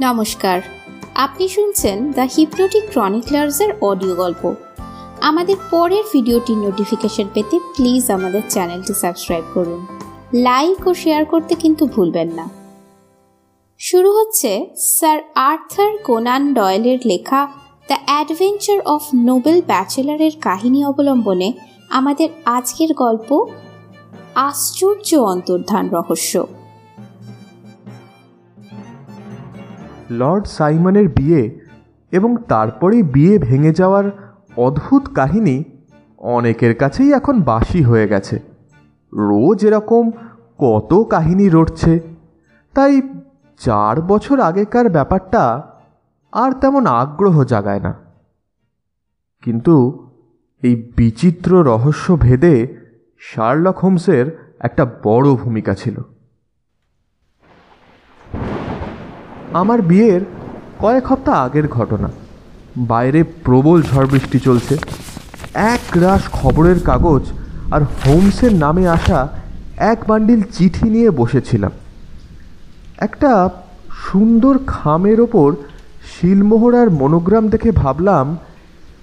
নমস্কার। আপনি শুনছেন দ্য হিপনোটিক ক্রনিকলার্সের অডিও গল্প। আমাদের পরের ভিডিওটির নোটিফিকেশন পেতে প্লিজ আমাদের চ্যানেলটি সাবস্ক্রাইব করুন। লাইক ও শেয়ার করতে কিন্তু ভুলবেন না। শুরু হচ্ছে স্যার আর্থার কোনান ডয়েলের লেখা দ্য অ্যাডভেঞ্চার অফ নোবেল ব্যাচেলারের কাহিনী অবলম্বনে আমাদের আজকের গল্প আশ্চর্য অন্তর্ধান রহস্য। লর্ড সাইমনের বিয়ে এবং তারপরেই বিয়ে ভেঙে যাওয়ার অদ্ভুত কাহিনী অনেকের কাছেই এখন বাসি হয়ে গেছে। রোজ এরকম কত কাহিনী রটছে। তাই চার বছর আগেকার ব্যাপারটা আর তেমন আগ্রহ জাগায় না। কিন্তু এই বিচিত্র রহস্য ভেদে শার্লক হোমসের একটা বড় ভূমিকা ছিল। আমার বিয়ের কয়েক হপ্তাহ আগের ঘটনা। বাইরে প্রবল ঝড় বৃষ্টি চলছে। এক রাশ খবরের কাগজ আর হোমসের নামে আসা এক বান্ডিল চিঠি নিয়ে বসেছিলাম। একটা সুন্দর খামের ওপর শিলমোহরার মনোগ্রাম দেখে ভাবলাম,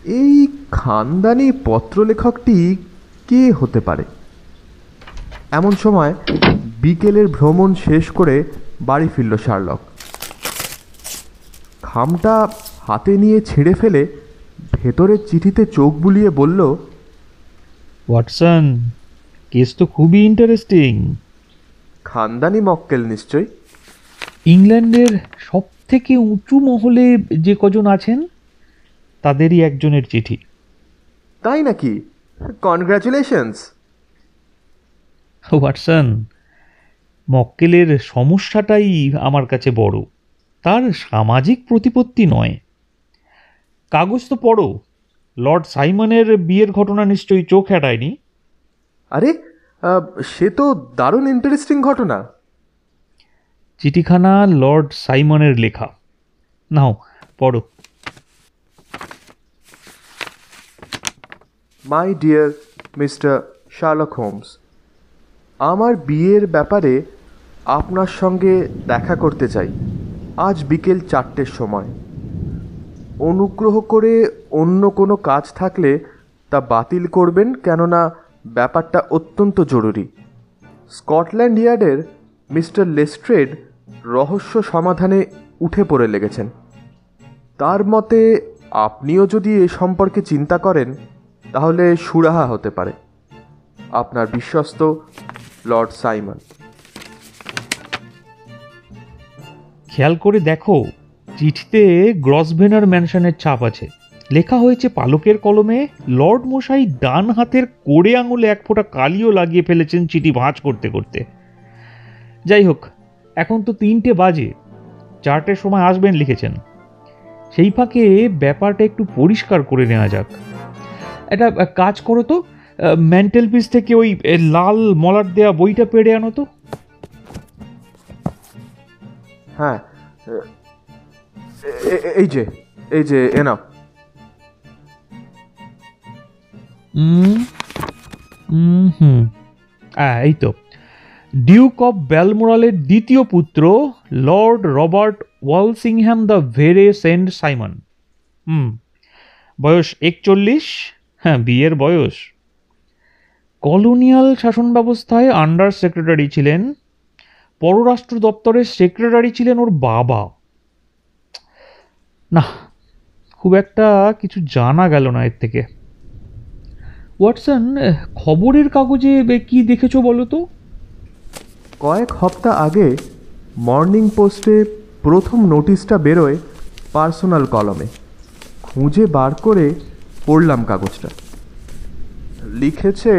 এই খানদানি পত্রলেখকটি কে হতে পারে? এমন সময় বিকেলের ভ্রমণ শেষ করে বাড়ি ফিরল শার্লক। খামটা হাতে নিয়ে ছিঁড়ে ফেলে ভেতরের চিঠিতে চোখ বুলিয়ে বলল ওয়াটসন কেস তো খুবই ইন্টারেস্টিং খানদানি মক্কেল নিশ্চয়? ইংল্যান্ডের সব থেকে উঁচু মহলে যে কজন আছেন তাদেরই একজনের চিঠি। তাই নাকি? কনগ্রাচুলেশনস ওয়াটসন মক্কেলের সমস্যাটাই আমার কাছে বড়। তার সামাজিক প্রতিপত্তি নয়। কাগজ তো পড়ো। লর্ড সাইমনের বিয়ের ঘটনা নিশ্চয়ই চোখ এড়ায়নি। আরে সে তো দারুণ ইন্টারেস্টিং ঘটনা। চিঠিখানা লর্ড সাইমনের লেখা। নাও পড়ো। My dear mister Sherlock Holmes আমার বিয়ের ব্যাপারে আপনার সঙ্গে দেখা করতে চাই। আজ বিকেল চারটের সময়। অনুগ্রহ করে অন্য কোনো কাজ থাকলে তা বাতিল করবেন, কেননা ব্যাপারটা অত্যন্ত জরুরি। স্কটল্যান্ড ইয়ার্ডের মিস্টার লেস্ট্রেড রহস্য সমাধানে উঠে পড়ে লেগেছেন। তার মতে, আপনিও যদি এ সম্পর্কে চিন্তা করেন, তাহলে সুরাহা হতে পারে। আপনার বিশ্বস্ত লর্ড সাইমন। খেয়াল করে দেখো, চিঠিতে গ্রসভেনার ম্যানশনের ছাপ আছে। লেখা হয়েছে পালকের কলমে, লর্ড মশাই ডান হাতের কোড়ে আঙুলে এক ফোঁটা কালিও লাগিয়ে ফেলেছেন চিঠি ভাঁজ করতে করতে। যাই হোক, এখন তো তিনটে বাজে চারটের সময় আসবেন লিখেছেন। সেই ফাঁকে ব্যাপারটা একটু পরিষ্কার করে নেওয়া যাক। একটা কাজ করো তো ম্যান্টেল পিস থেকে ওই লাল মলার দেয়া বইটা পেড়ে আনো তো। হ্যাঁ এ- এ- এই যে এই যে এনাও হুম। হুম এই তো। ডিউক অফ ব্যালমোরালের দ্বিতীয় পুত্র lord Robert Walsingham the Vere saint Simon হুম, বয়স একচল্লিশ। হ্যাঁ বিয়ের বয়স। কলোনিয়াল শাসন ব্যবস্থায় আন্ডার সেক্রেটারি ছিলেন পররাষ্ট্র দপ্তরের সেক্রেটারি ছিলেন ওর বাবা। না, খুব একটা কিছু জানা গেল না এর থেকে। ওয়াটসন, খবরের কাগজে কি দেখেছ বলো তো? কয়েক সপ্তাহ আগে মর্নিং পোস্টে প্রথম নোটিশটা বেরোয় পার্সোনাল কলমে। খুঁজে বার করে পড়লাম কাগজটা। লিখেছে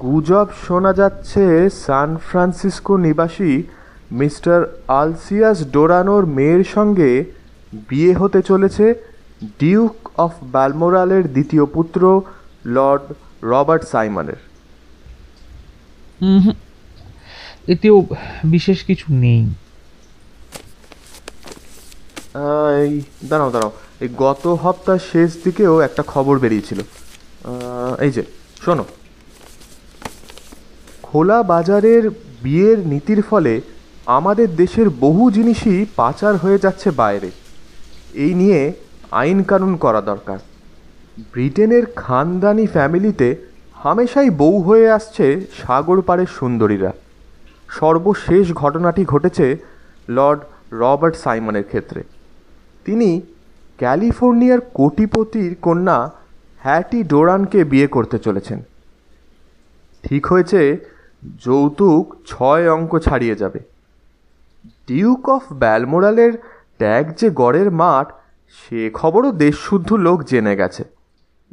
গুজব শোনা যাচ্ছে সান ফ্রান্সিসকো নিবাসী মিস্টার আলসিয়াস ডোরানোর মেয়ের সঙ্গে বিয়ে হতে চলেছে ডিউক অফ ব্যালমোরালের দ্বিতীয় পুত্র লর্ড রবার্ট সাইমনের। এতেও বিশেষ কিছু নেই। এই দাঁড়াও দাঁড়াও। এই গত সপ্তাহ শেষ দিকেও একটা খবর বেরিয়েছিল। এই যে শোনো। খোলা বাজারের বিয়ের নীতির ফলে আমাদের দেশের বহু জিনিসই পাচার হয়ে যাচ্ছে বাইরে। এই নিয়ে আইন কানুন করা দরকার। ব্রিটেনের খানদানি ফ্যামিলিতে হামেশাই বউ হয়ে আসছে সাগর পাড়ের সুন্দরীরা। সর্বশেষ ঘটনাটি ঘটেছে লর্ড রবার্ট সাইমনের ক্ষেত্রে। তিনি ক্যালিফোর্নিয়ার কোটিপতির কন্যা হ্যাটি ডোরানকে বিয়ে করতে চলেছেন। ঠিক হয়েছে যৌতুক ছয় অঙ্ক ছাড়িয়ে যাবে। ডিউক অফ ব্যালমোরালের ট্যাগ যে গড়ের মাঠ, সে খবরও দেশশুদ্ধ লোক জেনে গেছে।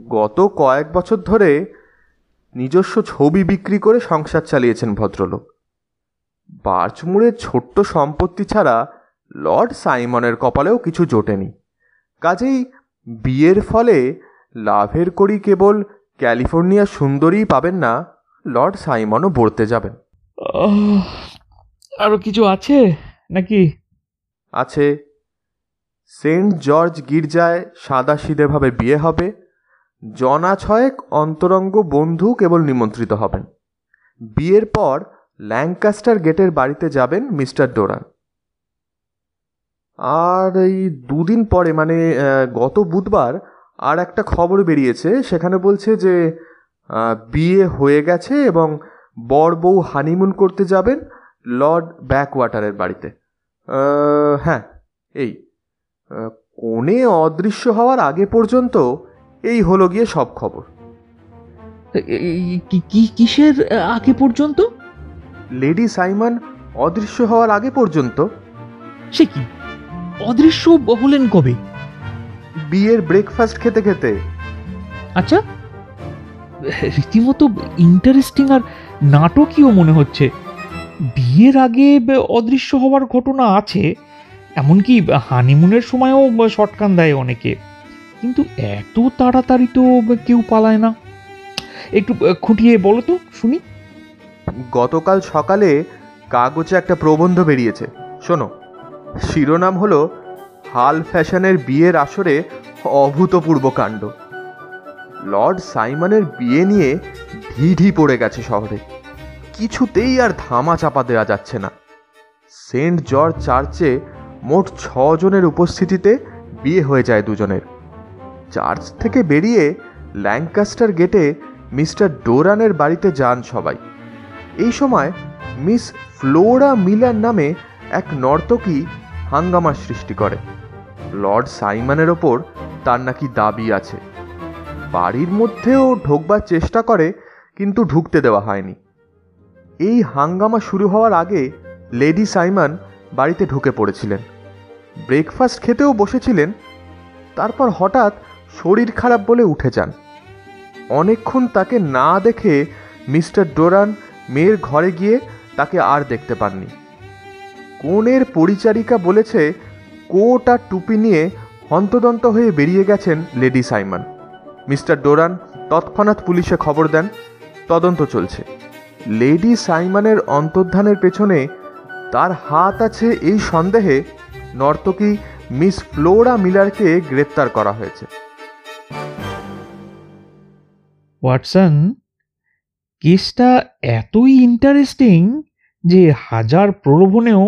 গত কয়েক বছর ধরে নিজস্ব ছবি বিক্রি করে সংসার চালিয়েছেন ভদ্রলোক। বার্চমুড়ের ছোট্ট সম্পত্তি ছাড়া লর্ড সাইমনের কপালেও কিছু জোটেনি। কাজেই বিয়ের ফলে লাভের করি কেবল ক্যালিফোর্নিয়া সুন্দরী পাবেন না লর্ড সাইমনও বলতে যাবেন। আহ, আরও কিছু আছে নাকি? আছে। সেন্ট জর্জ গির্জায় সাদাসিধেভাবে বিয়ে হবে। জনা ছয়েক অন্তরঙ্গ বন্ধু কেবল নিমন্ত্রিত হবেন। বিয়ের পর ল্যাঙ্কাস্টার গেটের বাড়িতে যাবেন মিস্টার ডোরান। আর এই দুদিন পরে মানে গত বুধবার আর একটা খবর বেরিয়েছে সেখানে বলছে যে বিয়ে হয়ে গেছে এবং বর বউ হানিমুন করতে যাবেন লর্ড ব্যাকওয়াটারের বাড়িতে। হ্যাঁ এই কনে অদৃশ্য হওয়ার আগে পর্যন্ত এই হলো গিয়ে সব খবর। কিসের আগে পর্যন্ত? লেডি সাইমন অদৃশ্য হওয়ার আগে পর্যন্ত। সে কি? অদৃশ্য হলেন কবে? বিয়ের ব্রেকফাস্ট খেতে খেতে। আচ্ছা রীতিমতো ইন্টারেস্টিং আর নাটকীয় মনে হচ্ছে। বিয়ের আগে অদৃশ্য হওয়ার ঘটনা আছে, এমনকি হানিমুনের সময়ও শটকান দেয় অনেকে। কিন্তু এত তাড়াতাড়ি তো কেউ পালায় না। একটু খুঁটিয়ে বলো তো, শুনি। গতকাল সকালে কাগজে একটা প্রবন্ধ বেরিয়েছে। শোনো, শিরোনাম হলো, হাল ফ্যাশনের বিয়ের আসরে অভূতপূর্ব কাণ্ড। লর্ড সাইমনের বিয়ে নিয়ে ঢিঢি পড়ে গেছে শহরে। কিছুতেই আর ধামা চাপা দেওয়া যাচ্ছে না। সেন্ট জর্জ চার্চে মোট জনের উপস্থিতিতে বিয়ে হয়ে যায় দুজনের। চার্চ থেকে বেরিয়ে ল্যাঙ্কাস্টার গেটে মিস্টার ডোরানের বাড়িতে যান সবাই। এই সময় মিস ফ্লোরা মিলার নামে এক নর্তকী হাঙ্গামার সৃষ্টি করে। লর্ড সাইমানের ওপর তার নাকি দাবি আছে। বাড়ির মধ্যেও ঢোকবার চেষ্টা করে, কিন্তু ঢুকতে দেওয়া হয়নি। এই হাঙ্গামা শুরু হওয়ার আগে লেডি সাইমন বাড়িতে ঢুকে পড়েছিলেন। ব্রেকফাস্ট খেতেও বসেছিলেন, তারপর হঠাৎ শরীর খারাপ বলে উঠে যান। অনেকক্ষণ তাকে না দেখে মিস্টার ডোরান মেয়ের ঘরে গিয়ে তাকে আর দেখতে পাননি। কোণের পরিচারিকা বলেছে, কোট আর টুপি নিয়ে হন্তদন্ত হয়ে বেরিয়ে গেছেন লেডি সাইমন। মিস্টার ডোরান তৎক্ষণাৎ পুলিশে খবর দেন, তদন্ত চলছে। লেডি সাইমানের অন্তর্ধানের পেছনে তার হাত আছে এই সন্দেহে নর্তকী মিস ফ্লোরা মিলারকে গ্রেপ্তার করা হয়েছে। ওয়াটসন, কেসটা এতই ইন্টারেস্টিং যে হাজার প্রলোভনেও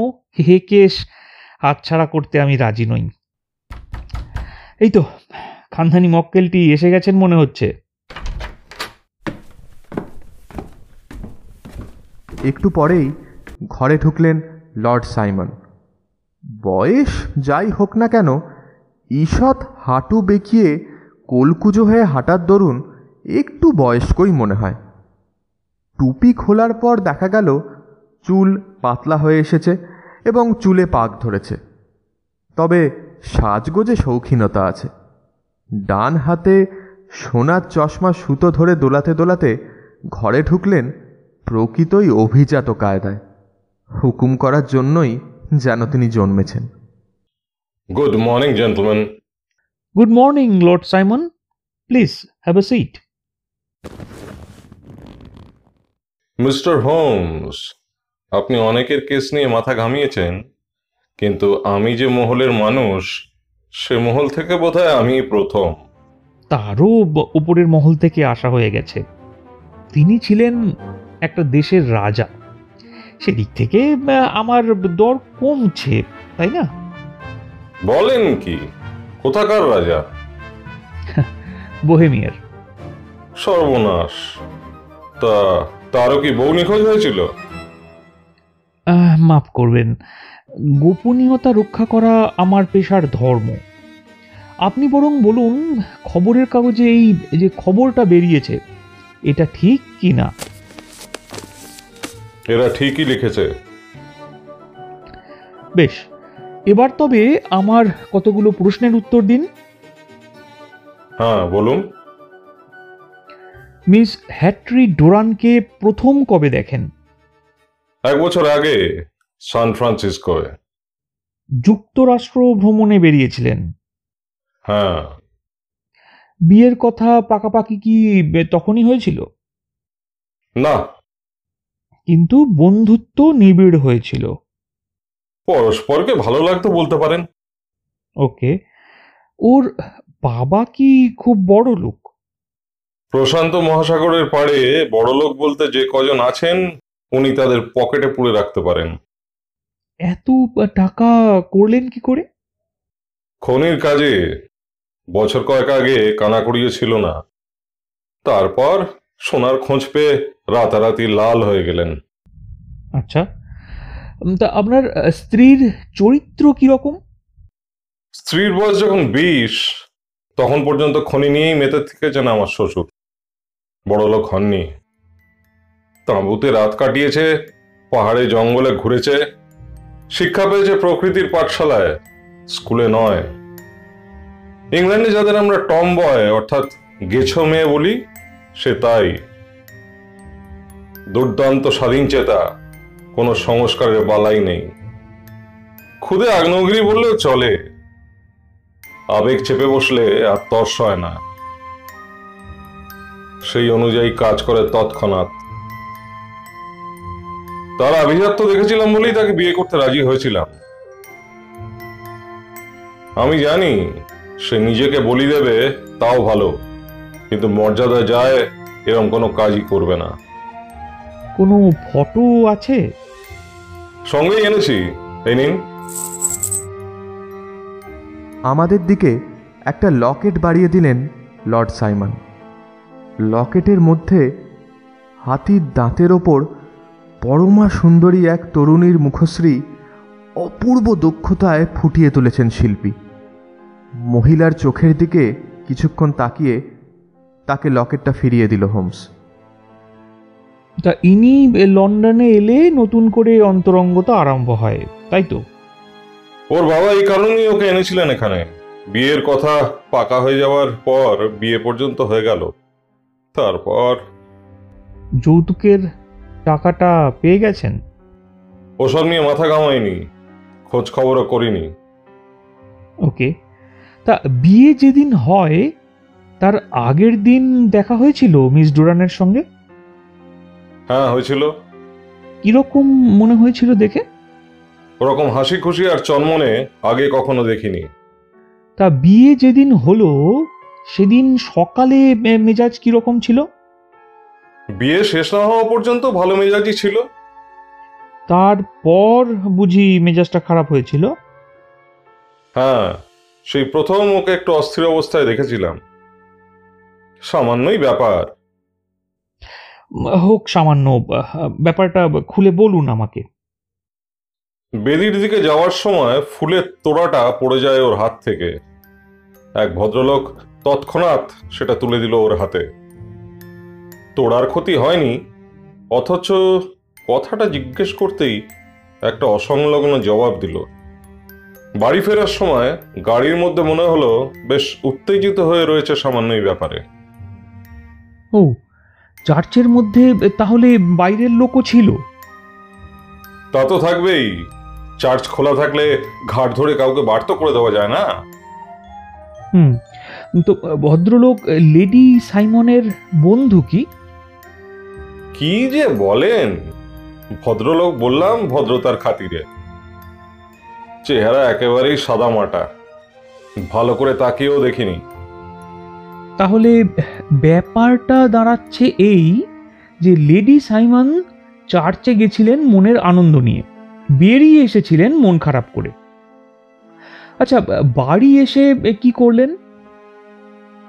হে কেস হাতছাড়া করতে আমি রাজি নই। এই তো খানদানি মক্কেলটি এসে গেছেন মনে হচ্ছে। একটু পরেই ঘরে ঢুকলেন লর্ড সাইমন। বয়স যাই হোক না কেন, ঈষৎ হাঁটু বেঁকিয়ে কোলকুজো হয়ে হাঁটার দরুন একটু বয়স্কই মনে হয়। টুপি খোলার পর দেখা গেল চুল পাতলা হয়ে এসেছে এবং চুলে পাক ধরেছে। তবে সাজগোজে শৌখিনতা আছে। ডান হাতে সোনার চশমা সুতো ধরে দোলাতে দোলাতে ঘরে ঢুকলেন প্রকৃতই অভিজাত কায়দায়। হুকুম করার জন্যই যেন তিনি জন্মেছেন। Good morning gentlemen. Good morning lord Simon. Please have a seat. Mister Holmes আপনি অনেকের কেস নিয়ে মাথা ঘামিয়েছেন কিন্তু আমি যে মহলের মানুষ সে মহল থেকে বোধহয় আমি প্রথম। তারও ব- উপরের মহল থেকে আসা হয়ে গেছে। তিনি ছিলেন একটা দেশের রাজা। সেদিক থেকে আহ, আমার দর কমছে তাই না? বলেন কি কোথাকার রাজা? বোহেমিয়ার। সর্বনাশ। তা তারও কি বউ নিখোঁজ হয়েছিল? আহ, মাফ করবেন। গোপনীয়তা রক্ষা করা আমার পেশার ধর্ম। আপনি বরং বলুন খবরের কাগজে এই যে খবরটা বেরিয়েছে এটা ঠিক কি না? এরা ঠিকই লিখেছে। বেশ এবার তবে আমার কতগুলো প্রশ্নের উত্তর দিন। হ্যাঁ বলুন। মিস হ্যাট্রি ডোরানকে প্রথম কবে দেখেন? এক বছর আগে। সান ফ্রান্সিসকোয়। যুক্তরাষ্ট্র ভ্রমণে বেরিয়েছিলেন। হ্যাঁ। বিয়ের কথা পাকাপাকি কি তখনই হয়েছিল? না। কিন্তু বন্ধুত্ব নিবিড় হয়েছিল। পরস্পরকে ভালো লাগতো বলতে পারেন। ওকে। ওর বাবা কি খুব বড় লোক? প্রশান্ত মহাসাগরের পাড়ে বড়লোক বলতে যে কজন আছেন উনি তাদের পকেটে পুড়ে রাখতে পারেন। এত টাকা করলেন কি করে? খনির কাজে বছর কয়েক আগে কানাকড়িও ছিল না। তারপর সোনার খোঁজ পেয়ে রাতারাতি লাল হয়ে গেলেন। আচ্ছা তা আপনার স্ত্রীর চরিত্র কীরকম স্ত্রীর বয়স যখন বিশ তখন পর্যন্ত খনি নিয়েই মেতে থেকেছেন আমার শ্বশুর। বড়লোক হননি। তাঁবুতে রাত কাটিয়েছে পাহাড়ে জঙ্গলে ঘুরেছে শিক্ষা পেয়েছে প্রকৃতির পাঠশালায়, স্কুলে নয়। ইংল্যান্ডে যাদের আমরা টম বয় অর্থাৎ গেছো মেয়ে বলি, সে তাই। দুর্দান্ত স্বাধীন চেতা, কোনো সংস্কারের বালাই নেই। খুদে আগ্নেয়গিরি বললেও চলে। আবেগ চেপে বসলে আর তর্স হয় না। সেই অনুযায়ী কাজ করে তৎক্ষণাৎ। তার আভিজাত্য দেখেছিলাম বলেই তাকে বিয়ে করতে রাজি হয়েছিলাম। আমি জানি সে নিজেকে বলি দেবে তাও ভালো কিন্তু মর্যাদা যায় এরম কোনো কাজই করবে না। কোনো ফটো আছে? সঙ্গেই এনেছি এই নিন। আমাদের দিকে একটা লকেট বাড়িয়ে দিলেন লর্ড সাইমন। লকেটের মধ্যে হাতির দাঁতের ওপর পরমা সুন্দরী এক তরুণীর মুখশ্রী অপূর্ব দক্ষতায় ফুটিয়ে তুলেছেন শিল্পী। মহিলার চোখের দিকে কিছুক্ষণ তাকিয়ে তাকে লকেটটা ফিরিয়ে দিল হোমস। তা ইনি লন্ডনে এলে নতুন করে অন্তরঙ্গতা আরম্ভ হয় তাই তো? ওর বাবা এই কারণেই ওকে এনেছিলেন এখানে। বিয়ের কথা পাকা হয়ে যাওয়ার পর বিয়ে পর্যন্ত হয়ে গেল। তারপর যৌতুকের টাকাটা পেয়ে গেছেন? ওসব নিয়ে মাথা ঘামাইনি। খোঁজ খবরও করিনি। ওকে। তা বিয়ে যেদিন হয় তার আগের দিন দেখা হয়েছিল মিস ডোরানের সঙ্গে? হ্যাঁ হয়েছিল। কীরকম মনে হয়েছিল দেখে? ওরকম হাসি খুশি আর চনমনে আগে কখনো দেখিনি। তা বিয়ে যেদিন হলো সেদিন সকালে মেজাজ কীরকম ছিল? বিয়ে শেষ না হওয়া পর্যন্ত ভালো মেজাজই ছিল। তারপর বুঝি মেজাজটা খারাপ হয়েছিল? হ্যাঁ সেই প্রথম ওকে একটু অস্থির অবস্থায় দেখেছিলাম। সামান্যই ব্যাপার। হোক সামান্য ব্যাপারটা খুলে বলুন আমাকে। বেদির দিকে যাওয়ার সময় ফুলের তোড়াটা পড়ে যায় ওর হাত থেকে। এক ভদ্রলোক তৎক্ষণাৎ সেটা তুলে দিল ওর হাতে। তোড়ার ক্ষতি হয়নি অথচ কথাটা জিজ্ঞেস করতেই একটা অসংলগ্ন জবাব দিল। বাড়ি ফেরার সময় গাড়ির মধ্যে মনে হলো বেশ উত্তেজিত হয়ে রয়েছে সামান্য এই ব্যাপারে। ও চার্চের মধ্যে তাহলে বাইরের লোকও ছিল? তা তো থাকবেই। চার্চ খোলা থাকলে ঘাট ধরে কাউকে বার্ত করে দেওয়া যায় না? হুম তো ভদ্রলোক লেডি সাইমনের বন্ধু কি? কি যে বলেন? ভদ্রলোক বললাম ভদ্রতার খাতিরে। চেহারা একেবারেই সাদা মাটা ভালো করে তাকিয়েও দেখিনি। তাহলে ব্যাপারটা দাঁড়াচ্ছে এই যে লেডি সাইমন চার্চে গেছিলেন মনের আনন্দ নিয়ে। বেরিয়ে এসেছিলেন মন খারাপ করে। আচ্ছা বাড়ি এসে কি করলেন?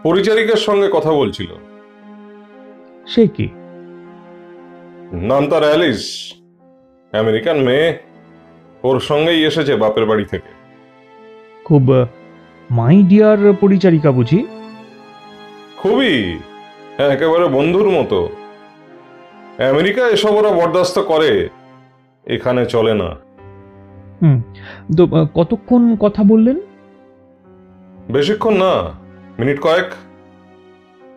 পরিচারিকার সঙ্গে কথা বলছিল। সে কি? নাম তার অ্যালিস আমেরিকান মেয়ে ওর সঙ্গেই এসেছে বাপের বাড়ি থেকে। খুব মাই ডিয়ার পরিচারিকা বুঝি? খুবই হ্যাঁ একেবারে বন্ধুর মতো। আমেরিকা এসব ওরা বরদাস্ত করে এখানে চলে না। হুম তো কতক্ষণ কথা বললেন? বেশিক্ষণ না মিনিট কয়েক।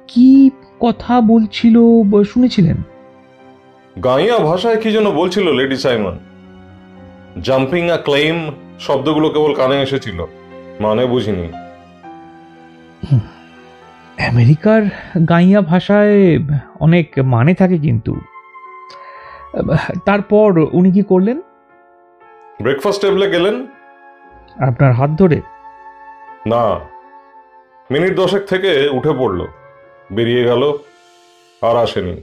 কি কথা বলছিল শুনেছিলেন? গাইয়া ভাষায় কি যেন বলছিল lady Simon? Jumping a claim শব্দগুলো কেবল কানে এসেছিল মানে বুঝিনি। আমেরিকার গাইয়া ভাষায় অনেক মানে থাকে কিন্তু। তারপর উনি কি করলেন? ব্রেকফাস্ট টেবিলে গেলেন? আপনার হাত ধরে। না মিনিট দশেক থেকে উঠে পড়ল বেরিয়ে গেল আর আসেনি।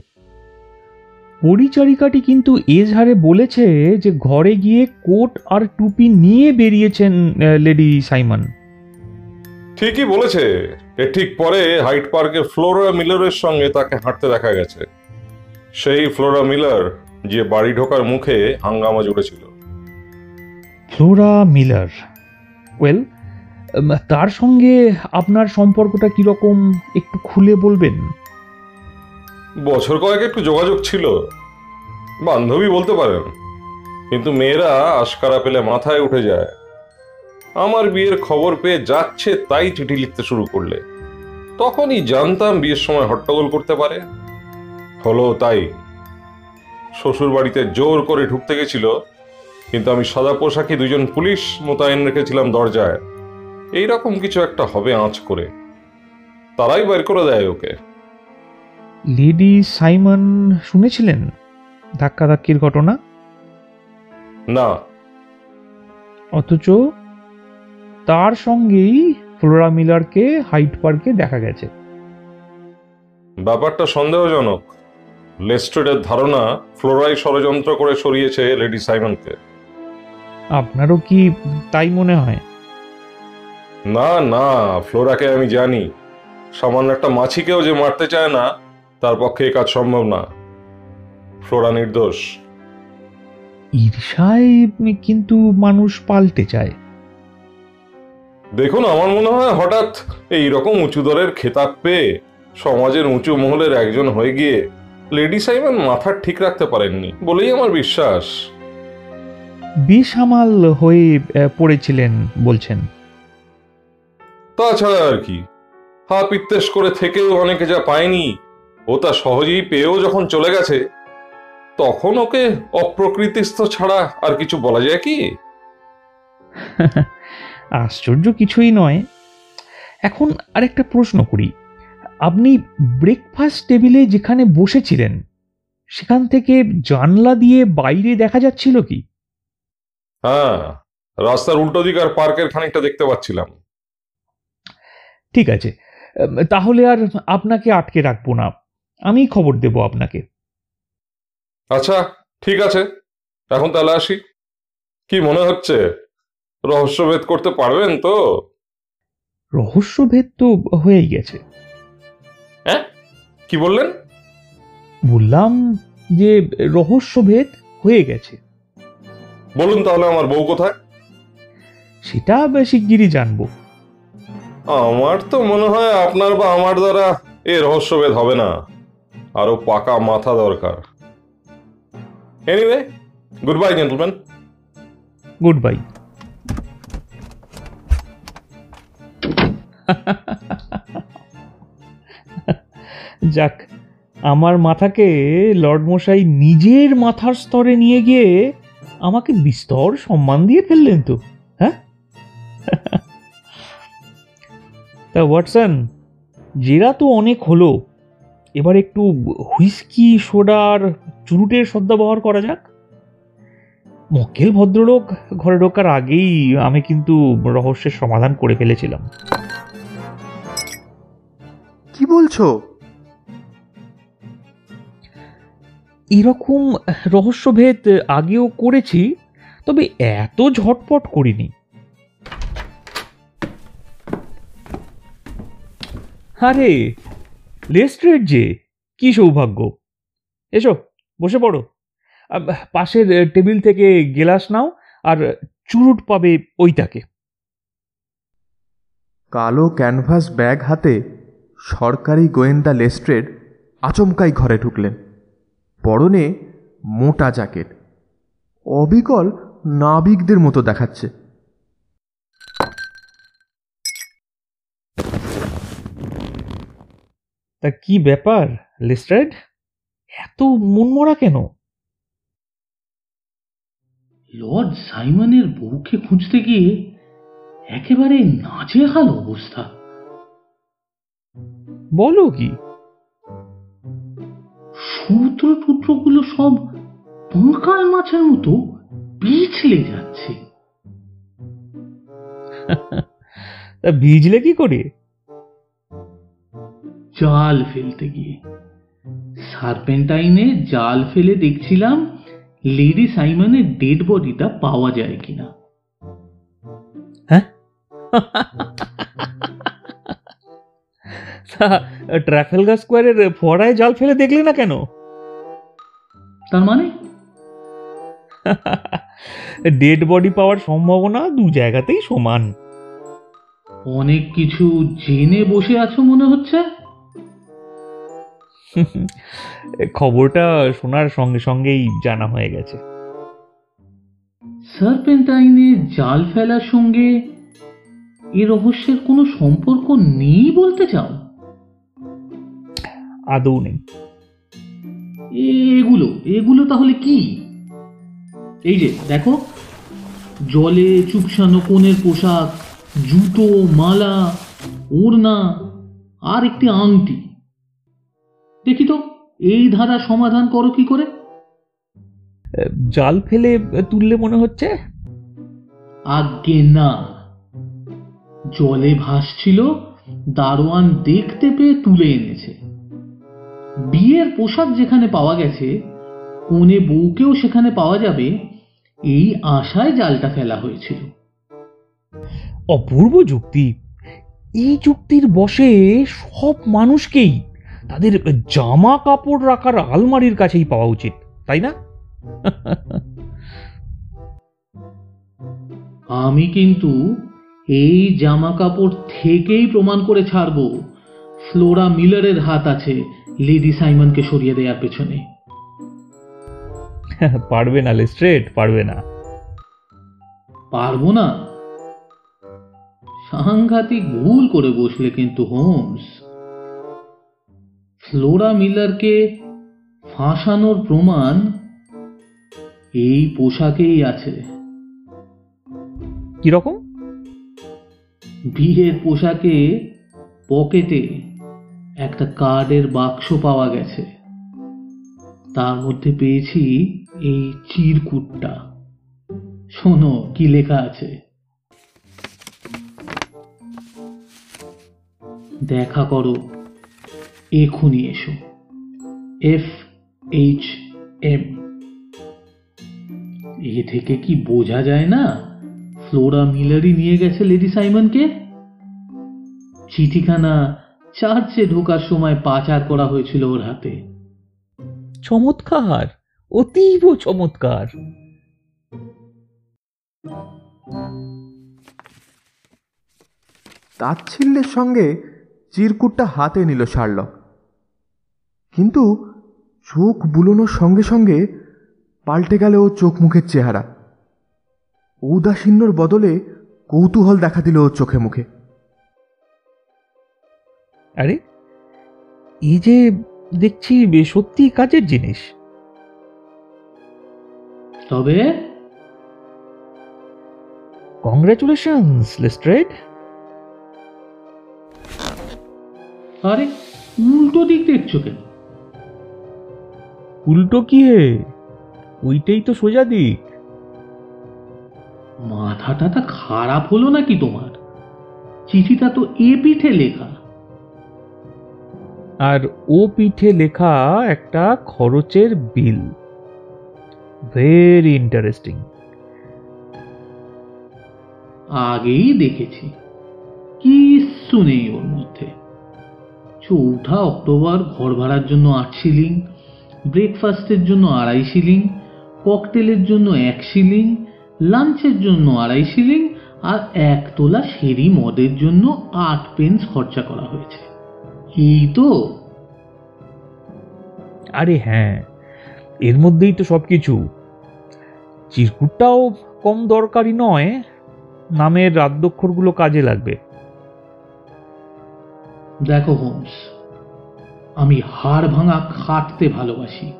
পরিচারিকাটি কিন্তু এজহারে বলেছে যে ঘরে গিয়ে কোট আর টুপি নিয়ে বেরিয়েছেন লেডি সাইমন। ঠিকই বলেছে। এর ঠিক পরে হাইট পার্কে ফ্লোরা মিলারের সঙ্গে তাকে হাঁটতে দেখা গেছে। সেই ফ্লোরা মিলার যে বাড়ি ঢোকার মুখে হাঙ্গামা জুড়েছিল। Flora Miller. ওয়েল তার সঙ্গে আপনার সম্পর্কটা কীরকম একটু খুলে বলবেন? বছর কয়েক একটু যোগাযোগ ছিল। বান্ধবী বলতে পারেন। কিন্তু মেয়েরা আশকারা পেলে মাথায় উঠে যায়। আমার বিয়ের খবর পেয়ে যাচ্ছে তাই চিঠি লিখতে শুরু করলে। তখনই জানতাম বিয়ের সময় হট্টগোল করতে পারে। হলো তাই। শ্বশুর বাড়িতে জোর করে ঢুকতে গেছিল। কিন্তু আমি সাদা পোশাকে দুজন পুলিশ মোতায়েন রেখেছিলাম দরজায়। এই রকম কিছু একটা হবে আঁচ করে। তারাই বের করে দেয় ওকে। লেডি সাইমন শুনেছিলেন ধাক্কাধাক্কির ঘটনা? না। অথচ তার সঙ্গেই ফ্লোরা মিলারকে হাইট পার্কে দেখা গেছে। ব্যাপারটা সন্দেহজনক। লেস্ট্রেডের ধারণা ফ্লোরাই ষড়যন্ত্র করে সরিয়েছে লেডি সাইমনকে। আপনারও কি তাই মনে হয়? না না ফ্লোরাকে আমি জানি। সামান্য একটা মাছিকেও যে মারতে চায় না তার পক্ষে এ কাজ সম্ভব না। ফ্লোরা নির্দোষ। ঈর্ষায় কিন্তু মানুষ পাল্টে যায়। দেখুন আমার মনে হয় হঠাৎ এই রকম উঁচু দরের খেতাব পেয়ে সমাজের উঁচু মহলের একজন হয়ে গিয়ে লেডি সাইমন মাথা ঠিক রাখতে পারেননি বলেই আমার বিশ্বাস। বেসামাল হয়ে পড়েছিলেন বলছেন। তাছাড়া আর কি। হা পিত্তেশ করে থেকেও অনেকে যা পায়নি ও তা সহজেই পেয়েও যখন চলে গেছে তখন ওকে অপ্রকৃতিস্থ ছাড়া আর কিছু বলা যায় কি? আশ্চর্য কিছুই নয়। এখন আরেকটা প্রশ্ন করি। আপনি ব্রেকফাস্ট টেবিলে যেখানে বসেছিলেন সেখান থেকে জানলা দিয়ে বাইরে দেখা যাচ্ছিল কি? হ্যাঁ রাস্তার উল্টো দিক আর পার্কের খানিকটা দেখতে পাচ্ছিলাম। ঠিক আছে। তাহলে আর আপনাকে আটকে রাখব না। আমি খবর দেব আপনাকে। আচ্ছা ঠিক আছে। এখন তাহলে আসি। কি মনে হচ্ছে? রহস্যভেদ করতে পারবেন তো? রহস্যভেদ তো হয়েই গেছে। হ্যাঁ কি বললেন? বললাম যে রহস্যভেদ হয়ে গেছে। বলুন তাহলে আমার বউ কোথায়? সেটা শিগগিরই জানব। আমার তো মনে হয় আপনার বা আমার দ্বারা এ রহস্যভেদ হবে না। আরও পাকা মাথা দরকার। Anyway good bye gentleman good bye যাক, আমার মাথাকে লর্ড মশাই নিজের মাথার স্তরে নিয়ে গিয়ে আমাকে বিস্তর সম্মান দিয়ে ফেললেন তো হ্যাঁ? তা ওয়াটসন, জেরা তো অনেক হলো। এবার একটু হুইস্কি সোডার চুরুটের সদ্ব্যবহার করা যাক। মক্কেল ভদ্রলোক ঘরে ঢোকার আগেই আমি কিন্তু রহস্যের সমাধান করে ফেলেছিলাম। কি বলছো? এরকম রহস্যভেদ আগেও করেছি তবে এত ঝটপট করিনি। আরে লেস্ট্রেট যে, কি সৌভাগ্য। এসো, বসে পড়ো। পাশের টেবিল থেকে গেলাস নাও, আর চুরুট পাবে ওইটাকে। কালো ক্যানভাস ব্যাগ হাতে সরকারি গোয়েন্দা লেস্ট্রেড আচমকাই ঘরে ঢুকলেন। পরনে মোটা জ্যাকেট। অবিকল নাবিকদের মতো দেখাচ্ছে। তা কি ব্যাপার লেস্ট্রেড? এত মনমরা কেন? লর্ড সাইমনের বউকে খুঁজতে গিয়ে একেবারে নাজেহাল অবস্থা। বলো কি? সূত্র টুত্রগুলো সব পাঁকাল মাছের মতো পিছলে যাচ্ছে। তা ভিজলে কি করে? জাল ফেলতে গিয়ে। সার্পেন্টাইনে জাল ফেলে দেখছিলাম লেডি সাইমনের ডেড বডিটা পাওয়া যায় কিনা। তা ট্রাফেলগার স্কোয়ারের ফড়ায় জাল ফেলে দেখলে না কেন? তার মানে? ডেড বডি পাওয়ার সম্ভাবনা দু জায়গাতেই সমান। অনেক কিছু জেনে বসে আছো মনে হচ্ছে? খবরটা শোনার সঙ্গে সঙ্গেই জানা হয়ে গেছে। সার্পেন্টাইনে জাল ফেলার সঙ্গে এ রহস্যের কোনো সম্পর্ক নেই বলতে চাও? আদৌ নেই। এগুলো এগুলো তাহলে কি? এই যে দেখো জলে চুপসানো কোণের পোশাক জুতো মালা ওড়না আর একটি আংটি। দেখি তো এই ধারা সমাধান করো কি করে? জাল ফেলে তুললে মনে হচ্ছে? আজ্ঞে না। জলে ভাসছিল দারোয়ান দেখতে পেয়ে তুলে এনেছে। বিয়ের পোশাক যেখানে পাওয়া গেছে কোনে বউকেও সেখানে পাওয়া যাবে এই আশায় জালটা ফেলা হয়েছিল। অপূর্ব যুক্তি। এই যুক্তির বসে সব মানুষকেই তাদের জামা কাপড় রাখার আলমারির কাছেই পাওয়া উচিত তাই না? আমি কিন্তু এই জামা কাপড় থেকেই প্রমাণ করে ছাড়বো। ফ্লোরা মিলারের হাত আছে লেডি সাইমনকে সরিয়ে দেওয়ার পেছনে। পারবে না লেস্ট্রেট পারবে না। পারব না? সাংঘাতিক ভুল করে বসলে কিন্তু হোমস। ফ্লোরা মিলারকে ফাঁসানোর প্রমাণ এই পোশাকেই আছে। কীরকম? বিয়ের পোশাকে পকেটে একটা কার্ডের বাক্স পাওয়া গেছে। তার মধ্যে পেয়েছি এই চিরকুটটা। শোনো কি লেখা আছে। দেখা করো। এখনই এসো। এফ এইচ এম এ থেকে কি বোঝা যায় না? ফ্লোরা মিলারই নিয়ে গেছে লেডি সাইমনকে চিঠিখানা চার্চে ঢোকার সময় পাচার করা হয়েছিল ওর হাতে। চমৎকার অতীব চমৎকার। তাচ্ছিল্যের সঙ্গে চিরকুটটা হাতে নিল শার্লক। কিন্তু চোখ বুলোনোর সঙ্গে সঙ্গে পাল্টে গেল ও চোখ মুখের চেহারা। ঔদাসীন্যর বদলে কৌতূহল দেখা দিল ওর চোখে মুখে। আরে এই যে দেখছি বে- সত্যি কাজের জিনিস। তবে? কংগ্রাচুলেশনস লেস্ট্রেড আরে উল্টো দিক দেখছ কেন? উল্টো কি হে? ওইটাই তো সোজা দিক। মাথাটা তা খারাপ হলো নাকি তোমার? চিঠিটা তো এ পিঠে লেখা। আর ও পিঠে লেখা একটা খরচের বিল। ভেরি ইন্টারেস্টিং আগেই দেখেছি। কিচ্ছু নেই ওর মধ্যে। চৌঠা অক্টোবর ঘর ভাড়ার জন্য আট শিলিং। ব্রেকফাস্টের জন্য আড়াই শিলিং ককটেলের জন্য এক শিলিং লাঞ্চের জন্য আড়াই শিলিং আর এক তোলা সেরি মদের জন্য আট পেন্স খরচা করা হয়েছে। এই তো। আরে হ্যাঁ এর মধ্যেই তো সব কিছু চিরকুটটাও কম দরকারি নয় নামের রাদ্যক্ষরগুলো কাজে লাগবে। দেখো হোমস আমি হাড় ভাঙা খাটতে ভালোবাসি।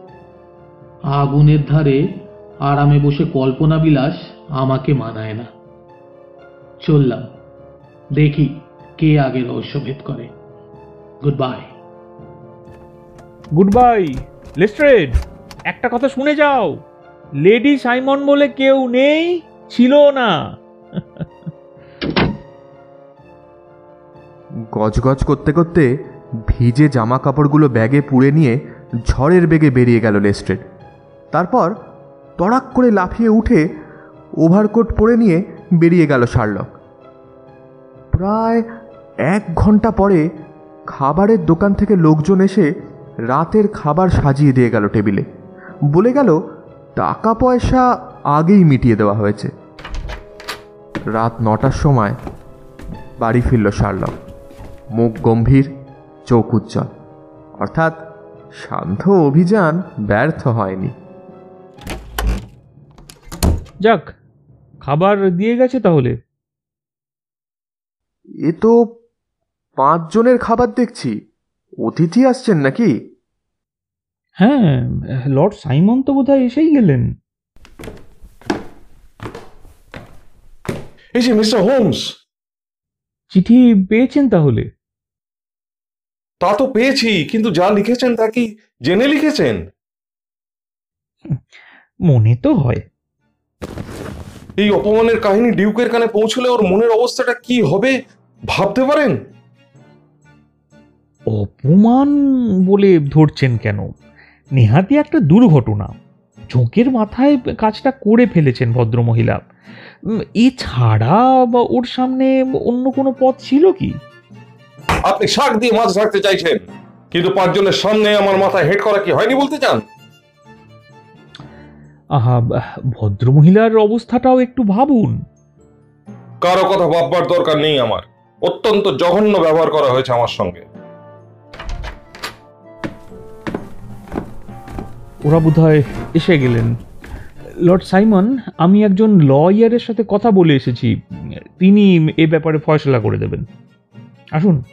আগুনের ধারে আরামে বসে কল্পনা বিলাস আমাকে মানায় না। চললাম। দেখি কে আগে রহস্যভেদ করে। Good bye good bye Lestrade একটা কথা শুনে যাও। লেডি সাইমন বলে কেউ নেই ছিল না। গজগজ করতে করতে ভিজে জামা কাপড়গুলো ব্যাগে পুড়ে নিয়ে ঝড়ের বেগে বেরিয়ে গেল লেস্ট্রেড তারপর তড়াক করে লাফিয়ে উঠে ওভারকোট পরে নিয়ে বেরিয়ে গেল শার্লক। প্রায় এক ঘণ্টা পরে খাবারের দোকান থেকে লোকজন এসে রাতের খাবার সাজিয়ে দিয়ে গেল টেবিলে। বলে গেল টাকা পয়সা আগেই মিটিয়ে দেওয়া হয়েছে। রাত নটার সময় বাড়ি ফিরল শার্লক। মুখ গম্ভীর চোখ উজ্জ্বল। অর্থাৎ শান্ত অভিযান ব্যর্থ হয়নি। যাক খাবার দিয়ে গেছে তাহলে। এ তো পাঁচজনের খাবার দেখছি। অতিথি আসছেন নাকি? হ্যাঁ লর্ড সাইমন তো বোধহয় এসেই গেলেন। এই যে মিস্টার হোমস। চিঠি পেয়েছেন তাহলে? তা তো পেয়েছি কিন্তু যা লিখেছেন তা কি জেনে লিখেছেন? মনে তো হয়। এই অপমানের কাহিনী ডিউকের কানে পৌঁছলে ওর মনের অবস্থাটা কি হবে ভাবতে পারেন? অপমান বলে ধরছেন কেন? নেহাতি একটা দুর্ঘটনা। ঝোঁকের মাথায় কাজটা করে ফেলেছেন ভদ্রমহিলা। এছাড়া বা ওর সামনে অন্য কোনো পথ ছিল কি? আপনি শাক দিয়ে মাছ রাখতে চাইছেন কিন্তু পাঁচজনের সামনে আমার মাথায় হেড করা কি হয়নি বলতে চান? আহা ভদ্রমহিলার অবস্থাটাও একটু ভাবুন। কারও কথা ভাববার দরকার নেই আমার। অত্যন্ত জঘন্য ব্যবহার করা হয়েছে আমার সঙ্গে। ওরা বোধহয় এসে গেলেন। লর্ড সাইমন আমি একজন লয়ারের সাথে কথা বলে এসেছি। তিনি এ ব্যাপারে ফয়সলা করে দেবেন। আসুন।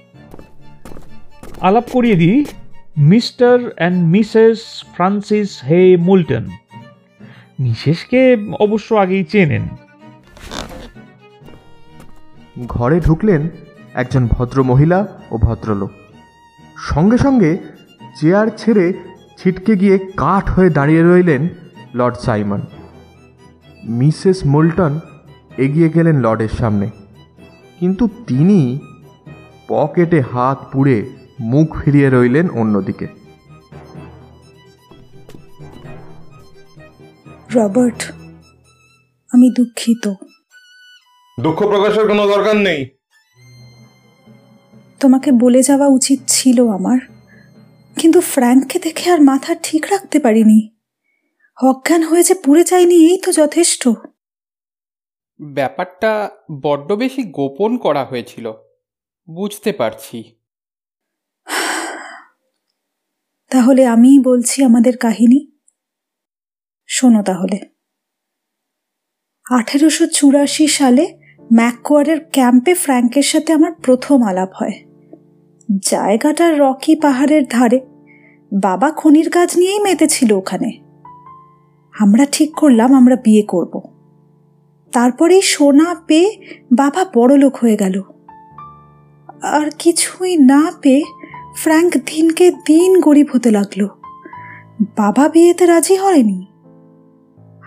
আলাপ করিয়ে দিই, mister and missus Francis Hay Moulton. মিসেসকে অবশ্য আগেই চেনেন। ঘরে ঢুকলেন একজন ভদ্র মহিলা ও ভদ্রলোক। সঙ্গে সঙ্গে চেয়ার ছেড়ে ছিটকে গিয়ে কাঠ হয়ে দাঁড়িয়ে রইলেন লর্ড সাইমন। মিসেস মোল্টন এগিয়ে গেলেন লর্ডের সামনে। কিন্তু তিনি পকেটে হাত পুড়ে মুখ ফিরিয়ে রইলেন অন্যদিকে। রবার্ট আমি দুঃখিত। দুঃখ প্রকাশের কোনো দরকার নেই। তোমাকে বলে যাওয়া উচিত ছিল আমার কিন্তু ফ্র্যাঙ্ককে দেখে আর মাথা ঠিক রাখতে পারিনি। অজ্ঞান হয়ে যে পুড়ে যায়নি এই তো যথেষ্ট। ব্যাপারটা বড্ড বেশি গোপন করা হয়েছিল। বুঝতে পারছি। তাহলে আমিই বলছি আমাদের কাহিনী? শোনো তাহলে। আঠেরোশো চুরাশি সালে ম্যাককোয়ারের ক্যাম্পে ফ্র্যাঙ্কের সাথে আমার প্রথম আলাপ হয়। জায়গাটা রকি পাহাড়ের ধারে। বাবা খনির কাজ নিয়েই মেতেছিল ওখানে। আমরা ঠিক করলাম আমরা বিয়ে করব। তারপরেই সোনা পেয়ে বাবা বড়লোক হয়ে গেল। আর কিছুই না পেয়ে ফ্র্যাঙ্ক দিনকে দিন গরিব হতে লাগল। বাবা বিয়েতে রাজি হয়নি।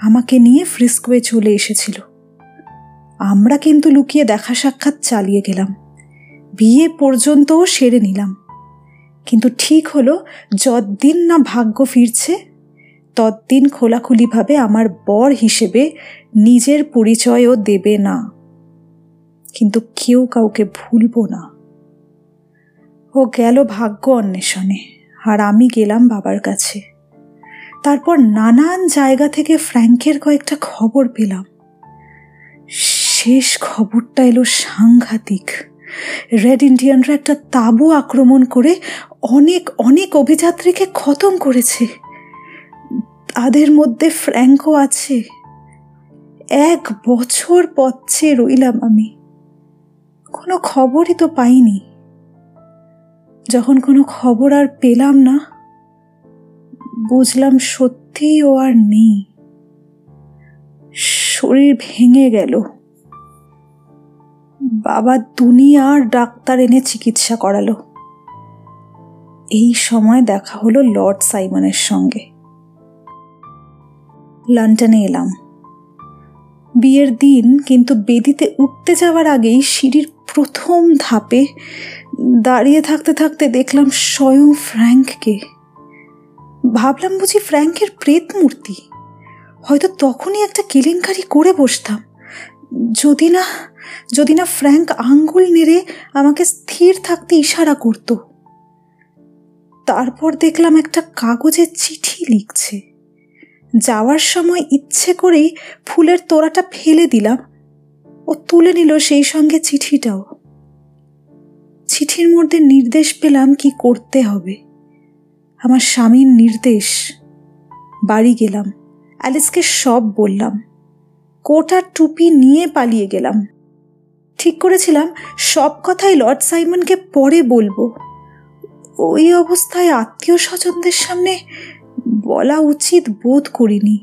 আমাকে নিয়ে ফ্রিস্কোয়ে চলে এসেছিল। আমরা কিন্তু লুকিয়ে দেখা সাক্ষাৎ চালিয়ে গেলাম। বিয়ে পর্যন্তও সেরে নিলাম। কিন্তু ঠিক হলো, যতদিন না ভাগ্য ফিরছে, ততদিন খোলাখুলিভাবে আমার বর হিসেবে নিজের পরিচয়ও দেবে না। কিন্তু কেউ কাউকে ভুলবো না। ও গেল ভাগ্য অন্বেষণে, আর আমি গেলাম বাবার কাছে। তারপর নানান জায়গা থেকে ফ্র্যাঙ্কের কয়েকটা খবর পেলাম। শেষ খবরটা এলো সাংঘাতিক। রেড ইন্ডিয়ানরা একটা তাঁবু আক্রমণ করে অনেক অনেক অভিযাত্রীকে খতম করেছে। তাদের মধ্যে ফ্র্যাঙ্কও আছে। এক বছর পথ চেয়ে রইলাম আমি। কোনো খবরই তো পাইনি। যখন কোনো খবর আর পেলাম না, বুঝলাম সত্যিই ও আর নেই। শরীর ভেঙে গেল। বাবা দুনিয়ার ডাক্তার এনে চিকিৎসা করালো। এই সময় দেখা হলো লর্ড সাইমনের সঙ্গে। লন্ডনে এলাম। বিয়ের দিন কিন্তু বেদিতে উঠতে যাওয়ার আগেই সিঁড়ির প্রথম ধাপে দাঁড়িয়ে থাকতে থাকতে দেখলাম স্বয়ং ফ্র্যাঙ্ককে। ভাবলাম বুঝি ফ্র্যাঙ্কের প্রেত মূর্তি হয়তো তখনই একটা কেলেঙ্কারি করে বসতাম। যদি না যদি না ফ্র্যাঙ্ক আঙ্গুল নেড়ে আমাকে স্থির থাকতে ইশারা করত। তারপর দেখলাম একটা কাগজে চিঠি লিখছে। যাওয়ার সময় ইচ্ছে করেই ফুলের তোড়াটা ফেলে দিলাম ও তুলে নিল সেই সঙ্গে চিঠিটাও। চিঠির মধ্যে নির্দেশ পেলাম কি করতে হবে। আমার স্বামীর নির্দেশ। বাড়ি গেলাম। অ্যালিসকে সব বললাম। কোটা টুপি নিয়ে পালিয়ে গেলাম। ঠিক করেছিলাম। সব কথাই লর্ড সাইমনকে পরে বলব। ওই অবস্থায় আত্মীয় স্বজনদের সামনে বলা উচিত বোধ করিনি।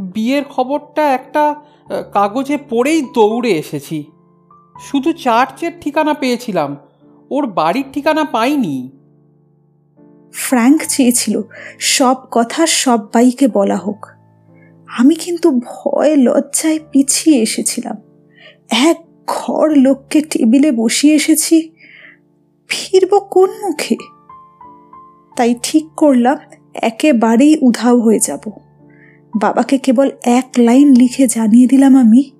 বিয়ের খবরটা একটা কাগজে পড়েই দৌড়ে এসেছি। শুধু চার্চের ঠিকানা পেয়েছিলাম, ওর বাড়ির ঠিকানা পাইনি। ফ্র্যাঙ্ক চেয়েছিল, সব কথা সব বাইকে বলা হোক। আমি কিন্তু ভয়, লজ্জায় পিছিয়ে এসেছিলাম। এক ঘর লোককে টেবিলে বসিয়ে এসেছি, ফিরব কোন মুখে? তাই ঠিক করলাম, একেবারেই উধাও হয়ে যাব। বাবাকে কেবল এক লাইন লিখে জানিয়ে দিলাম আমি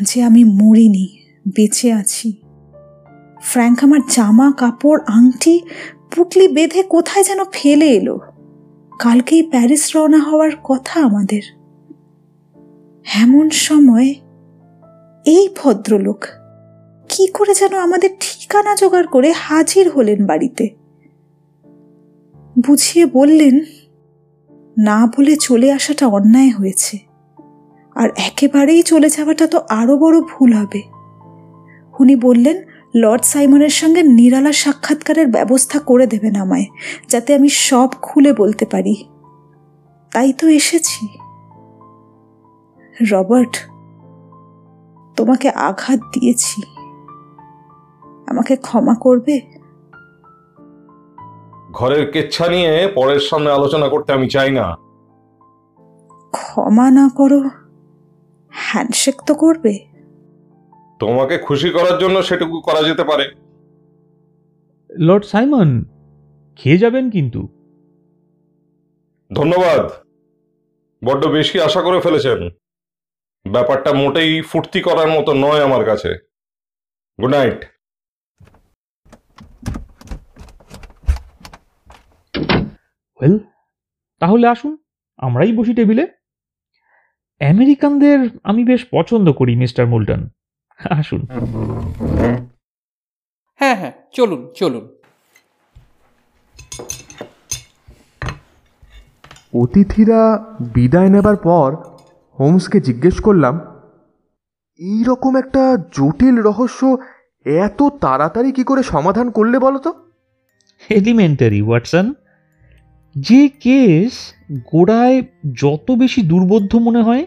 যে আমি মরিনি, বেঁচে আছি। ফ্র্যাঙ্ক আমার জামা, কাপড়, আংটি, পুটলি বেঁধে কোথায় যেন ফেলে এলো? কালকেই প্যারিস রওনা হওয়ার কথা আমাদের। এমন সময় এই ভদ্রলোক কি করে যেন আমাদের ঠিকানা জোগাড় করে হাজির হলেন বাড়িতে। বুঝিয়ে বললেন না বলে চলে আসাটা অন্যায় হয়েছে। আর একেবারেই চলে যাওয়াটা তো আরও বড় ভুল হবে। উনি বললেন, লর্ড সাইমনের সঙ্গে নিরালা সাক্ষাৎকারের ব্যবস্থা করে দেবেন আমায়, যাতে আমি সব খুলে বলতে পারি। তাই তো এসেছি। রবার্ট, তোমাকে আঘাত দিয়েছি। আমাকে ক্ষমা করবে? ঘরের কেচ্ছা নিয়ে পরের সামনে আলোচনা করতে আমি চাই না। ক্ষমা না করো হ্যান্ডশেক তো করবে। তোমাকে খুশি করার জন্য সেটুকু করা যেতে পারে। লর্ড সাইমন খেয়ে যাবেন কিন্তু। ধন্যবাদ। বড্ড বেশি আশা করে ফেলেছেন। ব্যাপারটা মোটেই ফুর্তি করার মতো নয় আমার কাছে। Good night. ওয়েল তাহলে আসুন আমরাই বসি টেবিলে। আমেরিকানদের আমি বেশ পছন্দ করি মিস্টার মুলটন। আসুন। হ্যাঁ হ্যাঁ চলুন চলুন। অতিথিরা বিদায় নেবার পর হোমসকে জিজ্ঞেস করলাম এই রকম একটা জটিল রহস্য এত তাড়াতাড়ি কি করে সমাধান করলে বলো তো? এলিমেন্টারি ওয়াটসন যে কেস গোড়ায় যত বেশি দুর্বোধ্য মনে হয়,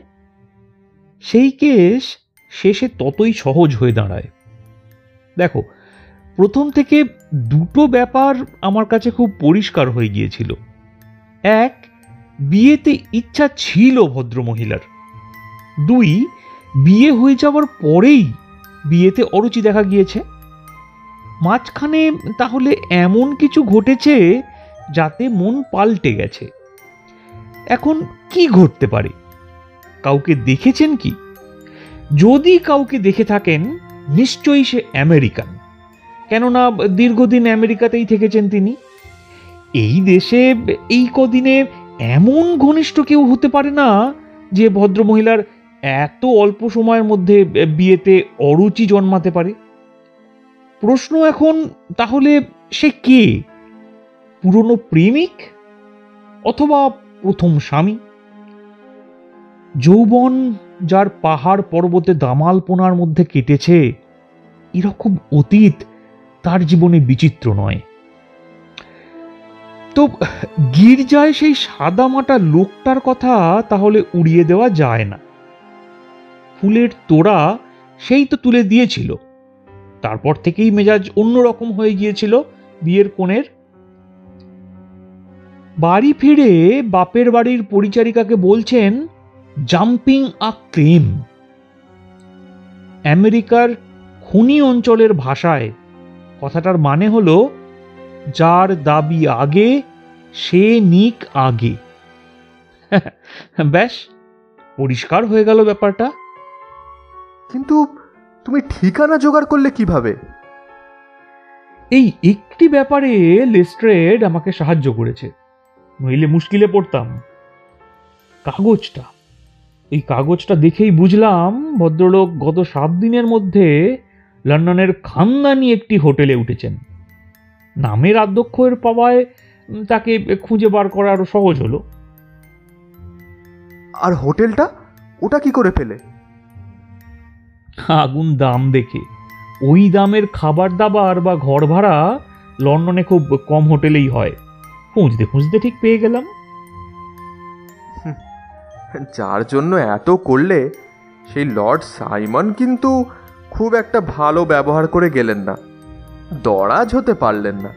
সেই কেস শেষে ততই সহজ হয়ে দাঁড়ায়। দেখো, প্রথম থেকে দুটো ব্যাপার আমার কাছে খুব পরিষ্কার হয়ে গিয়েছিল। এক, বিয়েতে ইচ্ছা ছিল ভদ্রমহিলার। দুই, বিয়ে হয়ে যাওয়ার পরেই বিয়েতে অরুচি দেখা গিয়েছে। মাঝখানে তাহলে এমন কিছু ঘটেছে যাতে মন পাল্টে গেছে। এখন কি ঘটতে পারে? কাউকে দেখেছেন কি? যদি কাউকে দেখে থাকেন, নিশ্চয়ই সে আমেরিকান। কেননা, দীর্ঘদিন আমেরিকাতেই থেকেছেন তিনি। এই দেশে এই কদিনে এমন ঘনিষ্ঠ কেউ হতে পারে না, যে ভদ্রমহিলার এত অল্প সময়ের মধ্যে বিয়েতে অরুচি জন্মাতে পারে? প্রশ্ন এখন, তাহলে সে কে? পুরনো প্রেমিক অথবা প্রথম স্বামী? যৌবন যার পাহাড় পর্বতে দামালপোনার মধ্যে কেটেছে, এরকম অতীত তার জীবনে বিচিত্র নয়। তো, গির্জায় সেই সাদামাটা লোকটার কথা তাহলে উড়িয়ে দেওয়া যায় না। ফুলের তোড়া সেই তো তুলে দিয়েছিল। তারপর থেকেই মেজাজ অন্যরকম হয়ে গিয়েছিল বিয়ের কোণের। বাড়ি ফিরে বাপের বাড়ির পরিচারিকাকে বলছেন জাম্পিং আ ক্লেম আমেরিকার খুনি অঞ্চলের ভাষায় কথাটার মানে হলো যার দাবি আগে সে নিক আগে। ব্যাস পরিষ্কার হয়ে গেল ব্যাপারটা। কিন্তু তুমি ঠিকানা জোগাড় করলে কীভাবে? এই একটি ব্যাপারে লেস্ট্রেড আমাকে সাহায্য করেছে। নইলে মুশকিলে পড়তাম। কাগজটা। এই কাগজটা দেখেই বুঝলাম ভদ্রলোক গত সাত দিনের মধ্যে লন্ডনের খানদানি একটি হোটেলে উঠেছেন। নামের আধ্যক্ষের পাওয়ায় তাকে খুঁজে বার করা আরও সহজ হলো। আর হোটেলটা? ওটা কি করে ফেলে আগুন দাম দেখে। ওই দামের খাবার দাবার বা ঘর ভাড়া লন্ডনে খুব কম হোটেলেই হয়। খুঁজতে খুঁজতে ঠিক পেয়ে গেলাম। যার জন্য এত করলে সেই লর্ড সাইমন কিন্তু খুব একটা ভালো ব্যবহার করে গেলেন না। দরাজ হতে পারলেন না।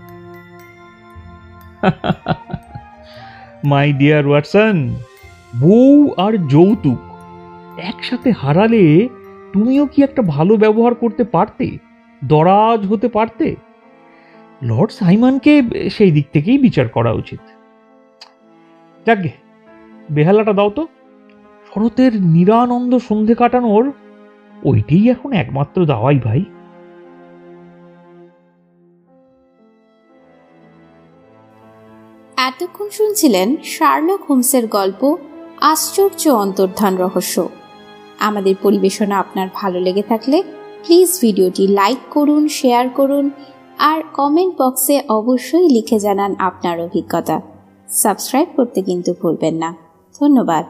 মাই ডিয়ার ওয়াটসন বউ আর যৌতুক একসাথে হারালে তুমিও কি একটা ভালো ব্যবহার করতে পারতে? দরাজ হতে পারতে? লর্ড সাইমনকে সেই দিক থেকেই বিচার করা উচিত। যাকে বেহালাটা দাও তো। শরতের নিরানন্দ সন্ধে কাটানোর ওইটাই এখন একমাত্র দাওয়াই ভাই। এতক্ষণ শুনছিলেন শার্লক হোমসের গল্প, আশ্চর্য অন্তর্ধান রহস্য। আমাদের পরিবেশনা আপনার ভালো লেগে থাকলে প্লিজ ভিডিওটি লাইক করুন শেয়ার করুন আর কমেন্ট বক্সে অবশ্যই লিখে জানান আপনার অভিজ্ঞতা। সাবস্ক্রাইব করতে কিন্তু ভুলবেন না। ধন্যবাদ।